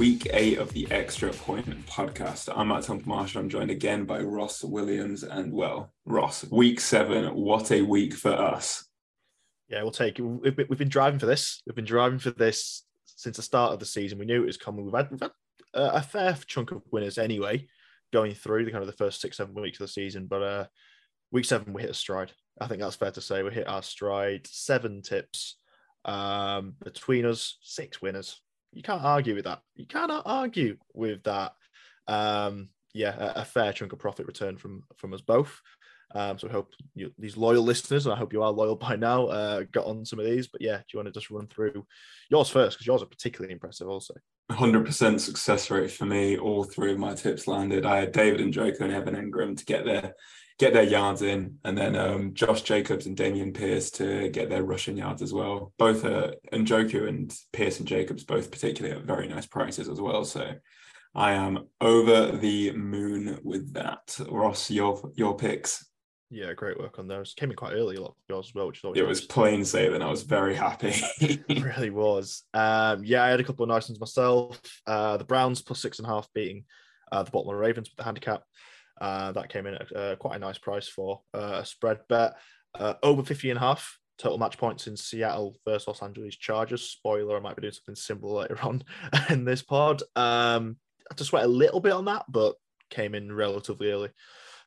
week eight of the Extra Point podcast. I'm Matt Temple Marshall. I'm joined again by Ross Williams. And well, Ross, week seven, what a week for us. Yeah, we'll take it. We've been, driving for this. We've been driving for this since the start of the season. We knew it was coming. We've had, we've had a fair chunk of winners anyway, going through the kind of the first six, seven weeks of the season. But uh, week seven, we hit a stride. I think that's fair to say. We hit our stride. Seven tips um, between us, six winners. You can't argue with that. You cannot argue with that. Um, yeah, a, a fair chunk of profit return from from us both. Um, so I hope you, these loyal listeners, and I hope you are loyal by now, uh, got on some of these. But yeah, do you want to just run through yours first? Because yours are particularly impressive, also. 100% success rate for me. All three of my tips landed. I had David Njoku and Evan Engram to get their get their yards in, and then um, Josh Jacobs and Dameon Pierce to get their rushing yards as well. Both uh, Njoku and Pierce and Jacobs both particularly at very nice prices as well. So I am over the moon with that. Ross, your your picks. Yeah, great work on those. Came in quite early, a lot of yours as well, which is always. Yeah, it was plain sailing. I was very happy. it really was. Um, yeah, I had a couple of nice ones myself. Uh, the Browns plus six and a half beating uh, the Baltimore Ravens with the handicap. Uh, that came in at uh, quite a nice price for uh, a spread bet. Uh, over 50 and a half total match points in Seattle versus Los Angeles Chargers. Spoiler, I might be doing something similar later on in this pod. Um, I had to sweat a little bit on that, but came in relatively early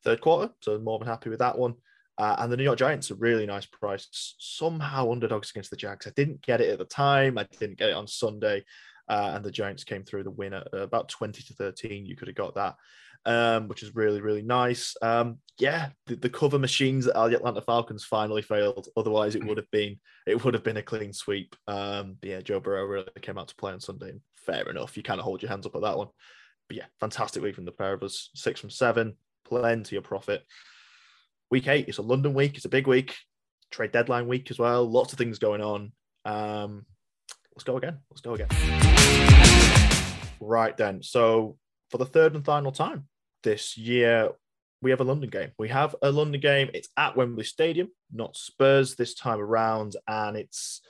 third quarter. So more than happy with that one. Uh, and the New York Giants, a really nice price. Somehow underdogs against the Jags. I didn't get it at the time. I didn't get it on Sunday. Uh, and the Giants came through the win at about 20 to 13. You could have got that, um, which is really, really nice. Um, yeah, the, the, cover machines at the Atlanta Falcons finally failed. Otherwise, it would have been it would have been a clean sweep. Um, yeah, Joe Burrow really came out to play on Sunday. Fair enough. You kind of hold your hands up at that one. But yeah, fantastic week from the pair of us. Six from seven plenty of profit. Week eight, it's a London week, it's a big week, trade deadline week as well. Lots of things going on. Um, let's go again. Let's go again. Right then. So for the third and final time this year, we have a London game. We have a London game. It's at Wembley Stadium, not Spurs this time around, and it's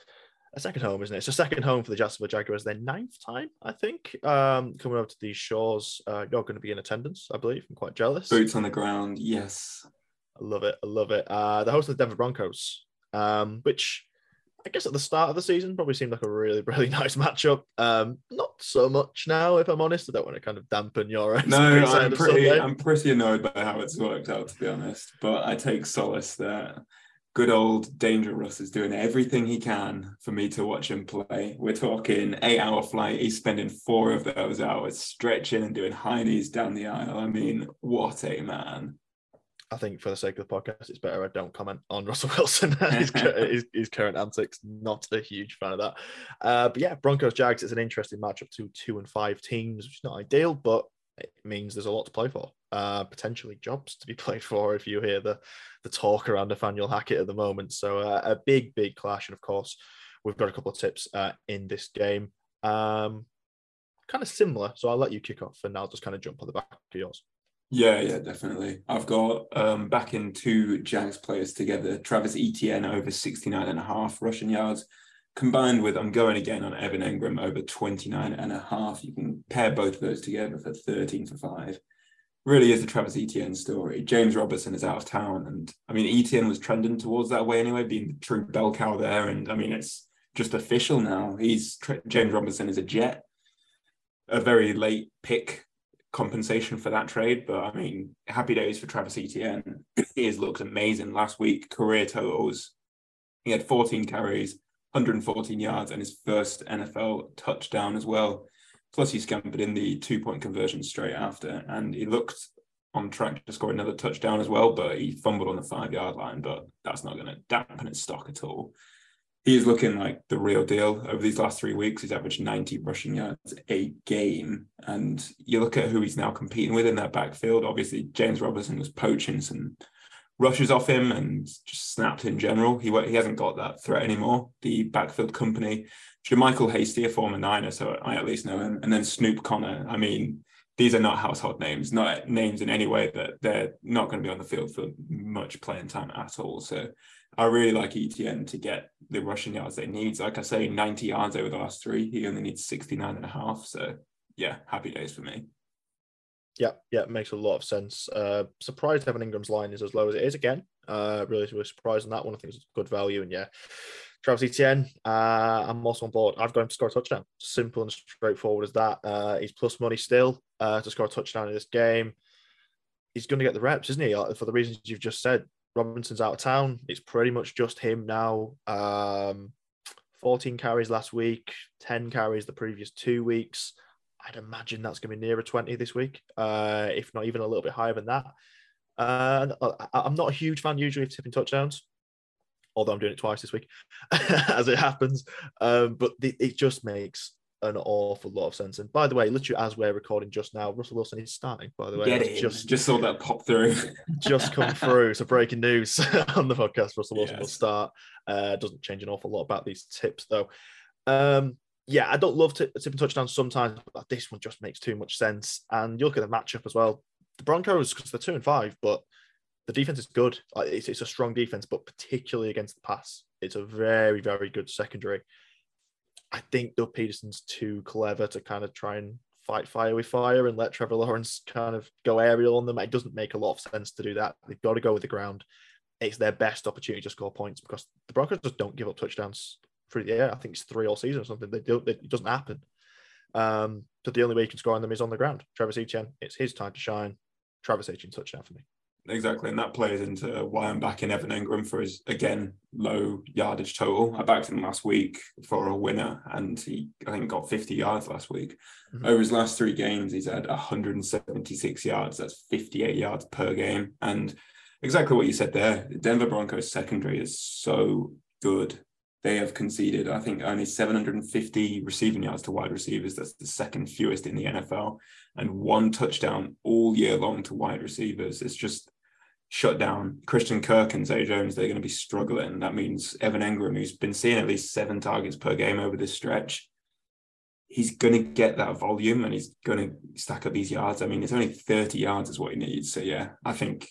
a second home, isn't it? It's a second home for the Jacksonville Jaguars. Their ninth time, I think, um, coming over to these shores. Uh, you're going to be in attendance, I believe. I'm quite jealous. Boots on the ground, yes. I love it. I love it. Uh, the host of the Denver Broncos, um, which I guess at the start of the season probably seemed like a really, really nice matchup. Um, not so much now, if I'm honest. I don't want to kind of dampen your. No, I'm pretty. I'm pretty annoyed by how it's worked out, to be honest. But I take solace that good old Danger Russ is doing everything he can for me to watch him play. We're talking eight hour flight. He's spending four of those hours stretching and doing high knees down the aisle. I mean, what a man. I think for the sake of the podcast, it's better I don't comment on Russell Wilson his, his, his, current antics. Not a huge fan of that. Uh, but yeah, Broncos Jags is an interesting matchup to two and five teams, which is not ideal, but it means there's a lot to play for. Uh, potentially jobs to be played for if you hear the the talk around Nathaniel Hackett at the moment. So uh, a big, big clash, and of course, we've got a couple of tips uh, in this game. Um, kind of similar, so I'll let you kick off, and I'll just kind of jump on the back of yours. Yeah, yeah, definitely. I've got um, backing two Jags players together. Travis Etienne over 69 and a half rushing yards combined with I'm going again on Evan Engram over 29 and a half. You can pair both of those together for 13 for five. Really is the Travis Etienne story. James Robinson is out of town. And I mean, Etienne was trending towards that way anyway, being the true bell cow there. And I mean, it's just official now. He's James Robinson is a jet. A very late pick compensation for that trade. But I mean, happy days for Travis Etienne. he has looked amazing last week. Career totals. He had 14 carries, 114 yards and his first NFL touchdown as well. Plus, he scampered in the two point conversion straight after, and he looked on track to score another touchdown as well, but he fumbled on the five yard line. But that's not going to dampen his stock at all. He is looking like the real deal over these last three weeks. He's averaged 90 rushing yards a game. And you look at who he's now competing with in that backfield. Obviously, James Robinson was poaching some rushes off him and just snapped in general. He he hasn't got that threat anymore. The backfield company, JaMycal Hasty, a former Niner, so I at least know him, and then Snoop Conner. I mean, these are not household names, not names in any way that they're not going to be on the field for much playing time at all. So I really like Etienne to get the rushing yards they need. Like I say, 90 yards over the last three. He only needs 69 and a half. So yeah, happy days for me. Yeah, yeah, it makes a lot of sense. Uh, surprised Evan Engram's line is as low as it is again. Uh, really, really surprised on that one. I think it's good value, and yeah, Travis Etienne, uh, I'm also on board. I've got him to score a touchdown. Simple and straightforward as that. Uh, he's plus money still uh, to score a touchdown in this game. He's going to get the reps, isn't he? For the reasons you've just said. Robinson's out of town. It's pretty much just him now. Um, 14 carries last week, 10 carries the previous two weeks. I'd imagine that's going to be nearer 20 this week, uh, if not even a little bit higher than that. Uh, I'm not a huge fan usually of tipping touchdowns, although I'm doing it twice this week as it happens. Um, but it just makes an awful lot of sense. And by the way, literally as we're recording just now, Russell Wilson is starting. By the way, Get it. just just saw that pop through, just come through. So breaking news on the podcast: Russell Wilson yes. will start. Uh, doesn't change an awful lot about these tips though. Um, yeah, I don't love t- tipping touchdowns sometimes, but this one just makes too much sense. And you look at the matchup as well. The Broncos, because they're two and five, but the defense is good. It's, it's a strong defense, but particularly against the pass, it's a very, very good secondary. I think Doug Pederson's too clever to kind of try and fight fire with fire and let Trevor Lawrence kind of go aerial on them. It doesn't make a lot of sense to do that. They've got to go with the ground. It's their best opportunity to score points because the Broncos just don't give up touchdowns the air. I think it's three all season or something. They don't. It doesn't happen. Um, but the only way you can score on them is on the ground. Travis Etienne, it's his time to shine. Travis Etienne touchdown for me. Exactly, and that plays into why I'm backing Evan Engram for his again low yardage total. I backed him last week for a winner, and he I think got 50 yards last week. Mm-hmm. Over his last three games, he's had 176 yards. That's 58 yards per game, and exactly what you said there. Denver Broncos secondary is so good they have conceded, I think, only 750 receiving yards to wide receivers. That's the second fewest in the NFL, and one touchdown all year long to wide receivers. It's just shut down. Christian Kirk and Zay Jones, they're going to be struggling. That means Evan Engram, who's been seeing at least seven targets per game over this stretch, he's going to get that volume and he's going to stack up these yards. I mean, it's only 30 yards is what he needs. So, yeah, I think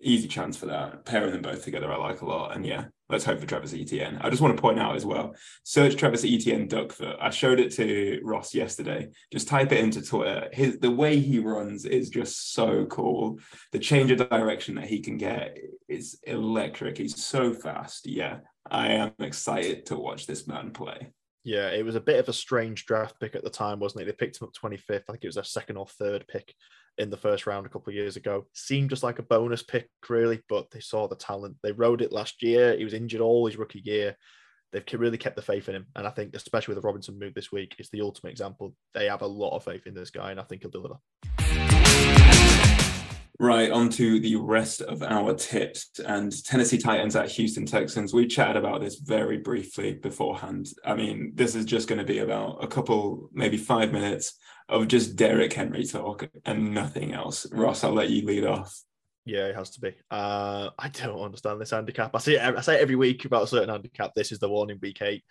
easy chance for that. Pairing them both together, I like a lot. And yeah, let's hope for Travis Etienne. I just want to point out as well, search Travis Etienne Duckfoot. I showed it to Ross yesterday. Just type it into Twitter. His the way he runs is just so cool. The change of direction that he can get is electric. He's so fast. Yeah, I am excited to watch this man play. Yeah, it was a bit of a strange draft pick at the time, wasn't it? They picked him up 25th. I think it was their second or third pick in the first round a couple of years ago. Seemed just like a bonus pick, really, but they saw the talent. They rode it last year. He was injured all his rookie year. They've really kept the faith in him. And I think, especially with the Robinson move this week, it's the ultimate example. They have a lot of faith in this guy, and I think he'll deliver. Right, on to the rest of our tips and Tennessee Titans at Houston Texans. We chatted about this very briefly beforehand. I mean, this is just going to be about a couple, maybe five minutes of just Derrick Henry talk and nothing else. Ross, I'll let you lead off. Yeah, it has to be. Uh, I don't understand this handicap. I see it, I say it every week about a certain handicap. This is the in week eight.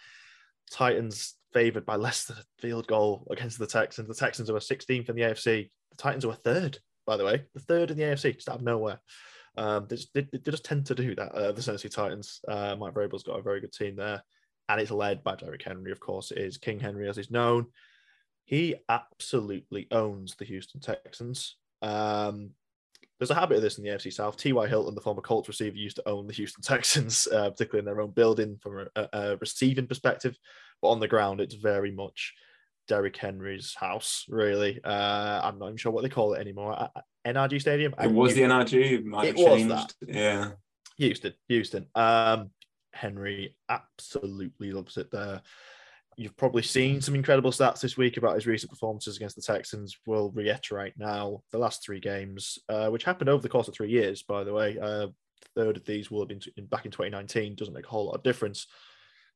Titans favored by less than a field goal against the Texans. The Texans are 16th in the AFC. The Titans are third by the way, the third in the AFC, just out of nowhere. Um, they, just, they, they, just tend to do that. Uh, the Tennessee Titans, uh, Mike Vrabel's got a very good team there, and it's led by Derrick Henry. Of course, it is King Henry as he's known. He absolutely owns the Houston Texans. Um, there's a habit of this in the AFC South. T.Y. Hilton, the former Colts receiver, used to own the Houston Texans, uh, particularly in their own building from a, a, receiving perspective. But on the ground, it's very much Derrick Henry's house, really. Uh, I'm not even sure what they call it anymore. Uh, uh, NRG Stadium. It was the NRG. It, might it was that. Yeah. Houston. Houston. Um, Henry absolutely loves it there. You've probably seen some incredible stats this week about his recent performances against the Texans. We'll reiterate now the last three games, uh, which happened over the course of three years, by the way. Uh, third of these will have been back in 2019. Doesn't make a whole lot of difference.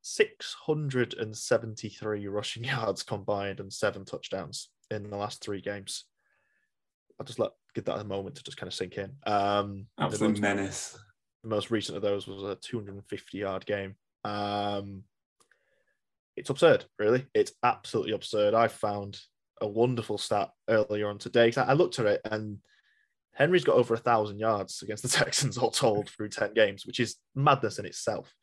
673 rushing yards combined and seven touchdowns in the last three games. I'll just let give that a moment to just kind of sink in. Um, Absolute the menace. The most recent of those was a 250 yard game. Um, it's absurd, really. It's absolutely absurd. I found a wonderful stat earlier on today. I looked at it and Henry's got over a thousand yards against the Texans all told through 10 games, which is madness in itself.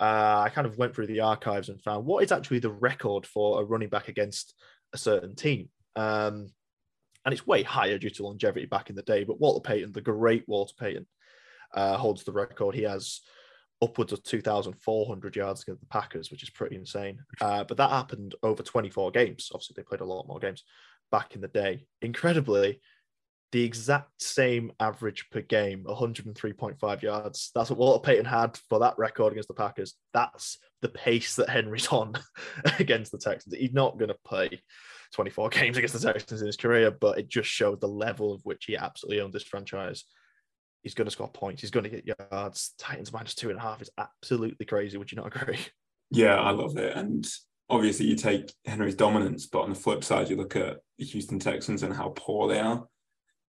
Uh, I kind of went through the archives and found what is actually the record for a running back against a certain team. Um, and it's way higher due to longevity back in the day. But Walter Payton, the great Walter Payton, uh, holds the record. He has upwards of 2,400 yards against the Packers, which is pretty insane. Uh, but that happened over 24 games. Obviously, they played a lot more games back in the day. Incredibly, the exact same average per game, 103.5 yards. That's what Walter Payton had for that record against the Packers. That's the pace that Henry's on against the Texans. He's not going to play 24 games against the Texans in his career, but it just showed the level of which he absolutely owned this franchise. He's going to score points. He's going to get yards. Titans minus two and a half is absolutely crazy. Would you not agree? Yeah, I love it. And obviously, you take Henry's dominance, but on the flip side, you look at the Houston Texans and how poor they are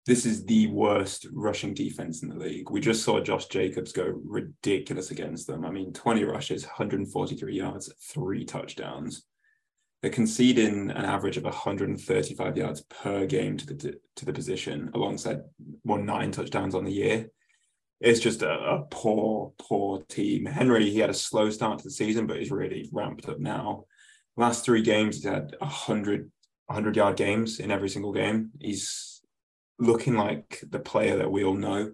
this is the worst rushing defense in the league. We just saw Josh Jacobs go ridiculous against them. I mean, 20 rushes, 143 yards, three touchdowns. They're conceding an average of 135 yards per game to the to the position, alongside one nine touchdowns on the year. It's just a, a poor, poor team. Henry, he had a slow start to the season, but he's really ramped up now. Last three games, he's had 100, 100 yard games in every single game. He's looking like the player that we all know.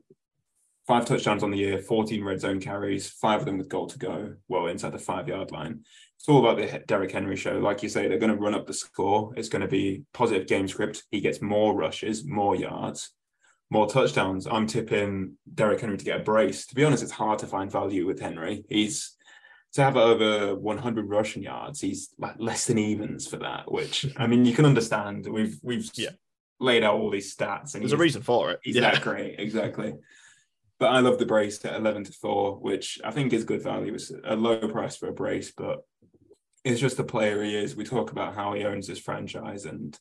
Five touchdowns on the year, 14 red zone carries, five of them with goal to go, well inside the five yard line. It's all about the Derrick Henry show. Like you say, they're going to run up the score. It's going to be positive game script. He gets more rushes, more yards, more touchdowns. I'm tipping Derrick Henry to get a brace. To be honest, it's hard to find value with Henry. He's to have over 100 rushing yards. He's like less than evens for that, which I mean you can understand. We've we've yeah laid out all these stats. And There's a reason for it. He's yeah. that great, exactly. But I love the brace at 11 to 4, which I think is good value. It's a low price for a brace, but it's just the player he is. We talk about how he owns this franchise and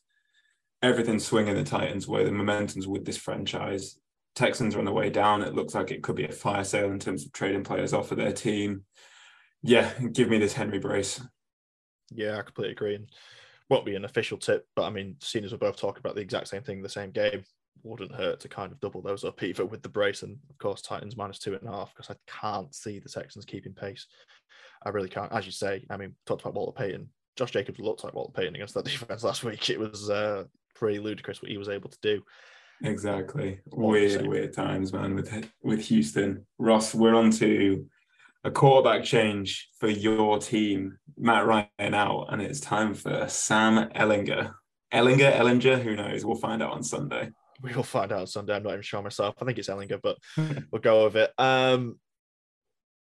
everything's swinging the Titans' way. The momentum's with this franchise. Texans are on the way down. It looks like it could be a fire sale in terms of trading players off of their team. Yeah, give me this Henry brace. Yeah, I completely agree won't be an official tip, but I mean, seeing as we're both talking about the exact same thing the same game, wouldn't hurt to kind of double those up either with the brace and of course Titans minus two and a half because I can't see the Texans keeping pace. I really can't. As you say, I mean, talked about Walter Payton. Josh Jacobs looked like Walter Payton against that defense last week. It was uh, pretty ludicrous what he was able to do. Exactly. Weird, weird times, man, with with Houston. Ross, we're on to a quarterback change for your team. Matt Ryan out, and it's time for Sam Ellinger. Ellinger, Ellinger, who knows? We'll find out on Sunday. We will find out on Sunday. I'm not even sure myself. I think it's Ellinger, but we'll go with it. Um,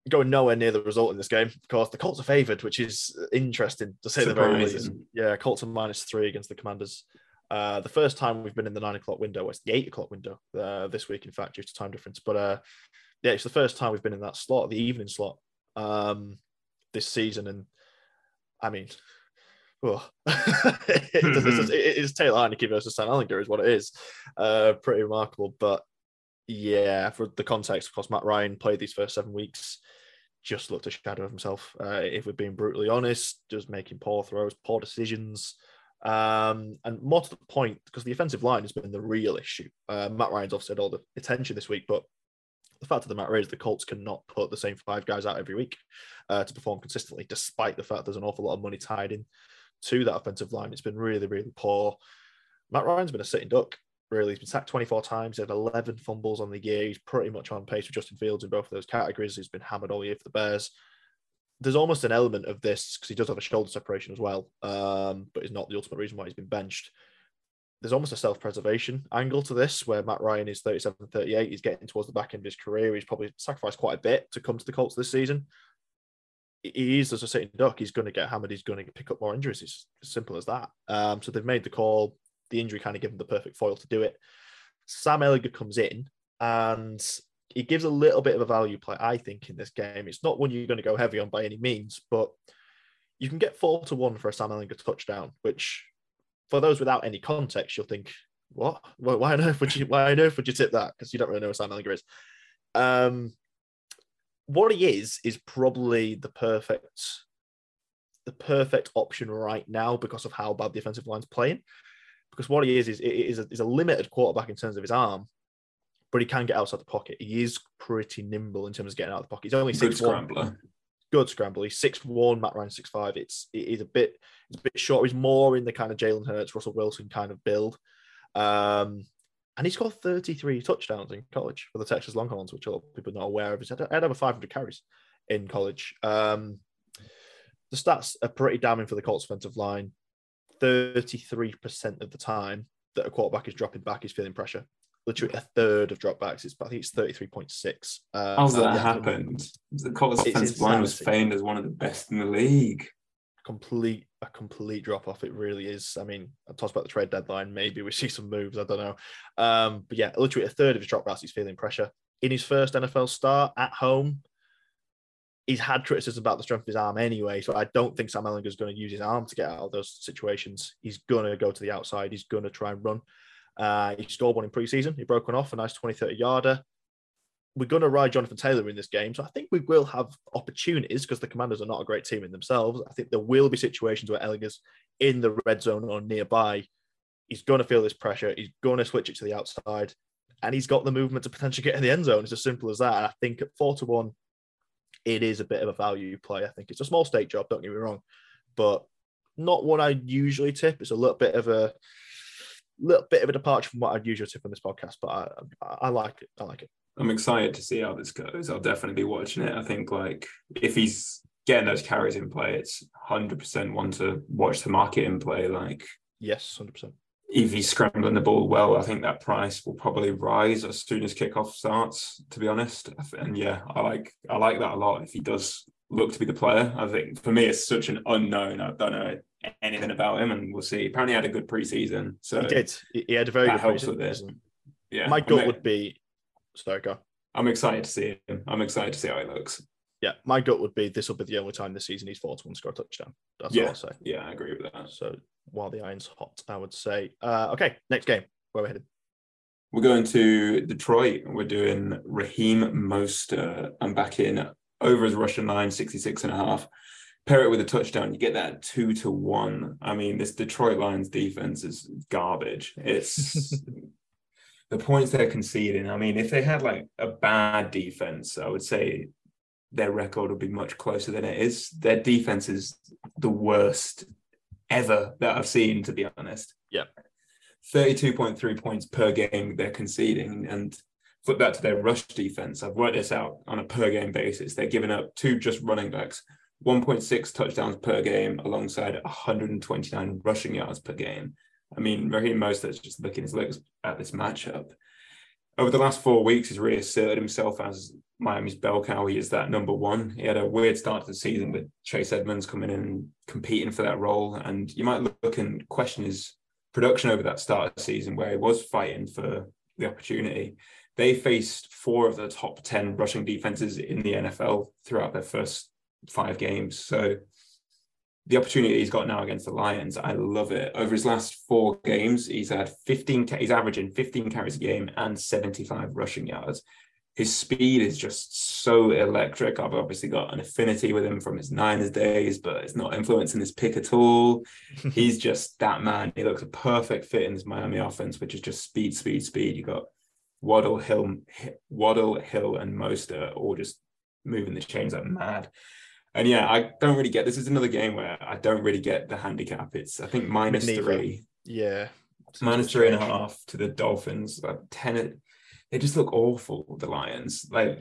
going nowhere near the result in this game. Of course, the Colts are favoured, which is interesting to say Surprising. the very least. Yeah, Colts are minus three against the Commanders. Uh, the first time we've been in the nine o'clock window, it's the eight o'clock window uh, this week, in fact, due to time difference. But uh, yeah, it's the first time we've been in that slot, the evening slot, um, this season. And I mean, oh, it, it's, it's Taylor Heinicke versus Sam Ehlinger is what it is. Uh, pretty remarkable. But yeah, for the context, of course, Matt Ryan played these first seven weeks, just looked a shadow of himself. Uh, if we're being brutally honest, just making poor throws, poor decisions. Um, and more to the point, because the offensive line has been the real issue. Uh, Matt Ryan's obviously had all the attention this week, but the fact of the matter is the Colts cannot put the same five guys out every week uh, to perform consistently, despite the fact there's an awful lot of money tied in to that offensive line. It's been really, really poor. Matt Ryan's been a sitting duck, really. He's been sacked 24 times. He had 11 fumbles on the year. He's pretty much on pace with Justin Fields in both of those categories. He's been hammered all year for the Bears. There's almost an element of this because he does have a shoulder separation as well, um, but it's not the ultimate reason why he's been benched there's almost a self-preservation angle to this where Matt Ryan is 37 38. He's getting towards the back end of his career. He's probably sacrificed quite a bit to come to the Colts this season. He is as a sitting duck. He's going to get hammered. He's going to pick up more injuries. It's as simple as that. Um, so they've made the call. The injury kind of given the perfect foil to do it. Sam Ehlinger comes in and he gives a little bit of a value play, I think, in this game. It's not one you're going to go heavy on by any means, but you can get four to one for a Sam Ehlinger touchdown, which for those without any context, you'll think, what? Why on earth would you? Why on earth would you tip that? Because you don't really know what Sam Ehlinger is. Um, what he is is probably the perfect, the perfect option right now because of how bad the offensive line's playing. Because what he is is is a, is a limited quarterback in terms of his arm, but he can get outside the pocket. He is pretty nimble in terms of getting out of the pocket. He's only six one. Good scramble. He's six one. Matt Ryan six five. It's he's a bit it's a bit short. He's more in the kind of Jalen Hurts, Russell Wilson kind of build. Um, and he scored 33 touchdowns in college for the Texas Longhorns, which a lot of people are not aware of. He's had, had over 500 carries in college. Um, the stats are pretty damning for the Colts offensive line. 33% of the time that a quarterback is dropping back, he's feeling pressure. Literally a third of dropbacks. It's I think it's 33.6. Uh, How's that yeah, happened? The Colts offensive line was famed as one of the best in the league. complete a complete drop off. It really is. I mean, I talked about the trade deadline. Maybe we see some moves. I don't know. Um, but yeah, literally a third of his dropbacks, he's feeling pressure. In his first NFL start at home, he's had criticism about the strength of his arm anyway. So I don't think Sam Ehlinger is going to use his arm to get out of those situations. He's going to go to the outside. He's going to try and run. Uh, he scored one in preseason. He broke one off, a nice 20, 30 yarder. We're going to ride Jonathan Taylor in this game. So I think we will have opportunities because the Commanders are not a great team in themselves. I think there will be situations where Ehlinger's in the red zone or nearby. He's going to feel this pressure. He's going to switch it to the outside. And he's got the movement to potentially get in the end zone. It's as simple as that. And I think at four to one, it is a bit of a value play. I think it's a small stake job, don't get me wrong, but not one I usually tip. It's a little bit of a little bit of a departure from what I'd usually tip on this podcast, but I, I, I like it. I like it. I'm excited to see how this goes. I'll definitely be watching it. I think like if he's getting those carries in play, it's 100% one to watch the market in play. Like Yes, hundred percent. if he's scrambling the ball well, I think that price will probably rise as soon as kickoff starts. To be honest, and yeah, I like I like that a lot. If he does look to be the player, I think for me it's such an unknown. I don't know anything about him, and we'll see. Apparently, he had a good preseason, so He did. He had a very good preseason. yeah. My gut would be. Stoker. I'm excited to see him. I'm excited to see how he looks. Yeah, my gut would be this will be the only time this season he's to one score a touchdown. That's Yeah. all I'll say. Yeah, I agree with that. So while the iron's hot, I would say. Uh, okay, next game. Where are we headed? We're going to Detroit. We're doing Raheem Mostert. I'm back in over his Russian line, 66 and a half. Pair it with a touchdown, you get that two to one. I mean, this Detroit Lions defense is garbage. It's the points they're conceding. I mean, if they had like a bad defense, I would say their record would be much closer than it is. Their defense is the worst ever that I've seen, to be honest. Yeah. 32.3 points per game they're conceding. And flip that to their rush defense. I've worked this out on a per game basis. They're giving up two just running backs, 1.6 touchdowns per game, alongside 129 rushing yards per game. I mean, Raheem Mostert's just looking his legs at this matchup. Over the last four weeks, he's really asserted himself as Miami's bell cow. He is that number one. He had a weird start to the season with Chase Edmonds coming in and competing for that role. And you might look and question his production over that start of the season where he was fighting for the opportunity. They faced four of the top 10 rushing defenses in the NFL throughout their first five games. So the opportunity he's got now against the Lions, I love it. Over his last four games, he's had 15, ca- he's averaging 15 carries a game and 75 rushing yards. His speed is just so electric. I've obviously got an affinity with him from his Niners days, but it's not influencing his pick at all. He's just that man. He looks a perfect fit in this Miami offense, which is just speed, speed, speed. You got Waddle, Hill, Waddle, Hill, and Mostert all just moving the chains like mad. And yeah, I don't really get this is another game where I don't really get the handicap. It's I think minus three, Yeah. minus three and a half to the Dolphins. Like ten, they just look awful. The Lions, like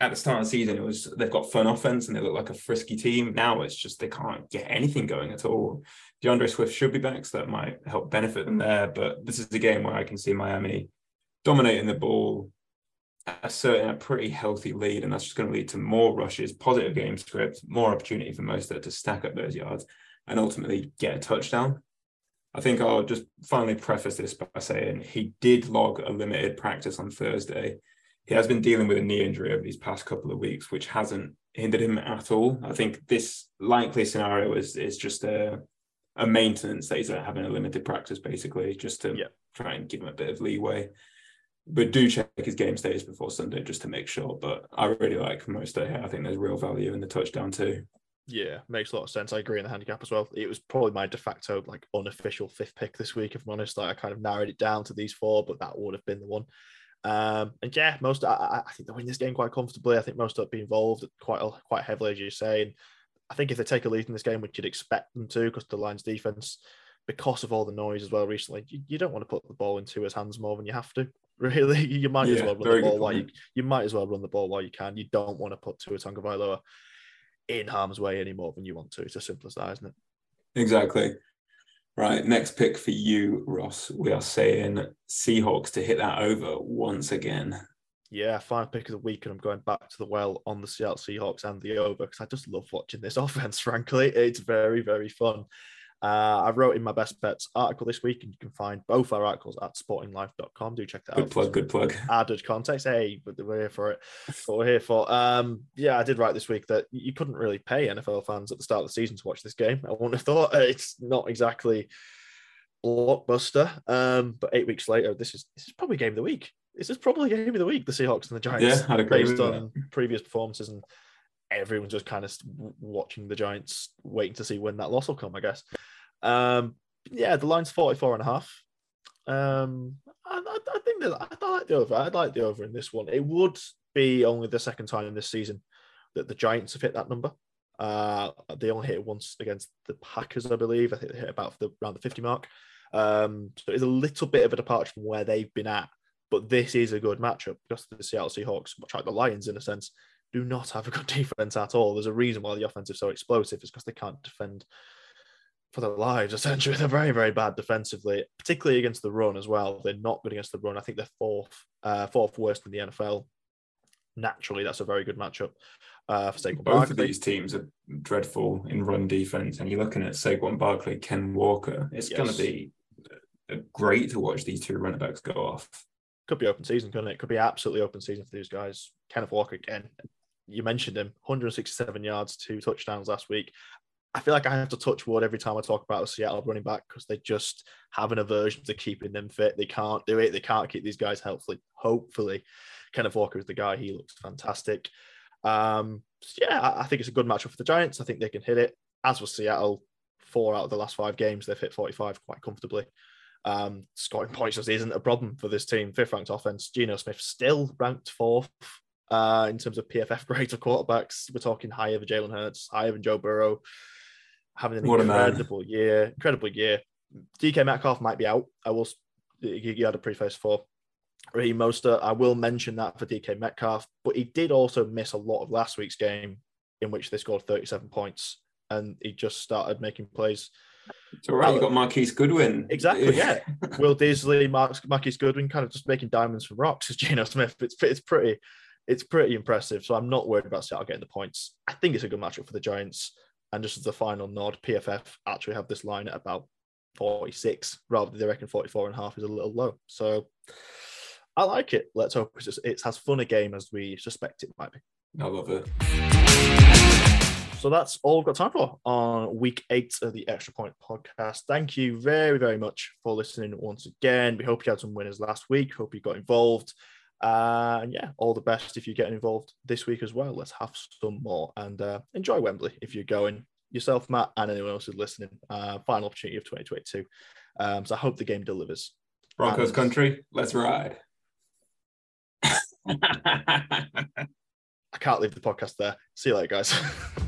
at the start of the season, it was they've got fun offense and they look like a frisky team. Now it's just they can't get anything going at all. D'Andre Swift should be back, so that might help benefit them there. But this is a game where I can see Miami dominating the ball, asserting a pretty healthy lead, and that's just going to lead to more rushes, positive game script, more opportunity for Mostert to stack up those yards, and ultimately get a touchdown. I think I'll just finally preface this by saying he did log a limited practice on Thursday. He has been dealing with a knee injury over these past couple of weeks, which hasn't hindered him at all. I think this likely scenario is is just a a maintenance that he's having a limited practice, basically, just to Yeah. try and give him a bit of leeway. But do check his game status before Sunday just to make sure. But I really like Mostert here. I think there's real value in the touchdown too. Yeah, makes a lot of sense. I agree in the handicap as well. It was probably my de facto like unofficial fifth pick this week. If I'm honest, like I kind of narrowed it down to these four, but that would have been the one. Um, and yeah, most I, I think they win this game quite comfortably. I think most of it be involved quite quite heavily, as you say. And I think if they take a lead in this game, which you'd expect them to, because the Lions' defense, because of all the noise as well recently, you, you don't want to put the ball into his hands more than you have to. Really, you might yeah, as well run the ball while you you might as well run the ball while you can. You don't want to put Tua Tagovailoa in harm's way any more than you want to. It's as simple as that, isn't it? Exactly. Right, next pick for you, Ross. We are saying Seahawks to hit that over once again. Yeah, final pick of the week, and I'm going back to the well on the Seattle Seahawks and the over because I just love watching this offense. Frankly, it's very, very fun. Uh, I wrote in my best bets article this week, and you can find both our articles at sportinglife.com. Do check that good out. Good plug, good plug. Added context. Hey, but we're here for it. what we're here for. Um, yeah, I did write this week that you couldn't really pay NFL fans at the start of the season to watch this game. I wouldn't have thought it's not exactly blockbuster. Um, but eight weeks later, this is this is probably game of the week. This is probably game of the week. The Seahawks and the Giants. Yeah, based on that. previous performances and everyone's just kind of watching the Giants, waiting to see when that loss will come. I guess. Um, yeah, the line's 44 and a half. Um, I, I, think that I like the over. I'd like the over in this one. It would be only the second time in this season that the Giants have hit that number. Uh, they only hit it once against the Packers, I believe. I think they hit about the, around the 50 mark. Um, so it's a little bit of a departure from where they've been at. But this is a good matchup because the Seattle Seahawks, much like the Lions in a sense, do not have a good defense at all. There's a reason why the offense is so explosive. It's because they can't defend for their lives, essentially. They're very, very bad defensively, particularly against the run as well. They're not good against the run. I think they're fourth, uh, fourth worst in the NFL. Naturally, that's a very good matchup uh, for Saquon Both Barkley. of these teams are dreadful in run defense, and you're looking at Saquon Barkley, Ken Walker. It's yes. going to be great to watch these two running backs go off. Could be open season, couldn't it? Could be absolutely open season for these guys. Kenneth Walker again. You mentioned him, 167 yards, two touchdowns last week. I feel like I have to touch wood every time I talk about a Seattle running back because they just have an aversion to keeping them fit. They can't do it. They can't keep these guys healthy. Hopefully, Kenneth Walker is the guy. He looks fantastic. Um, so yeah, I, I think it's a good matchup for the Giants. I think they can hit it. As was Seattle, four out of the last five games they've hit 45 quite comfortably. Um, scoring points just isn't a problem for this team. Fifth ranked offense. Geno Smith still ranked fourth uh, in terms of PFF grade of quarterbacks. We're talking higher than Jalen Hurts, higher than Joe Burrow having an what incredible year, incredible year. DK Metcalf might be out. I will. You had a preface for Raheem Mostert. I will mention that for DK Metcalf, but he did also miss a lot of last week's game in which they scored 37 points, and he just started making plays. It's all right. You uh, got Marquise Goodwin. Exactly. Yeah. Will Dissly, Mark, Marquise Goodwin, kind of just making diamonds from rocks as Geno Smith. It's it's pretty, it's pretty impressive. So I'm not worried about Seattle getting the points. I think it's a good matchup for the Giants. And just as a final nod, PFF actually have this line at about 46 rather than they reckon 44 and a half is a little low. So I like it. Let's hope it's, just, it's as fun a game as we suspect it might be. I love it. So that's all we've got time for on week eight of the Extra Point podcast. Thank you very, very much for listening once again. We hope you had some winners last week. Hope you got involved. Uh, and yeah, all the best if you're getting involved this week as well. Let's have some more and uh, enjoy Wembley if you're going yourself, Matt, and anyone else who's listening. Uh, final opportunity of 2022. Um, so I hope the game delivers. Broncos and... country, let's ride. I can't leave the podcast there. See you later, guys.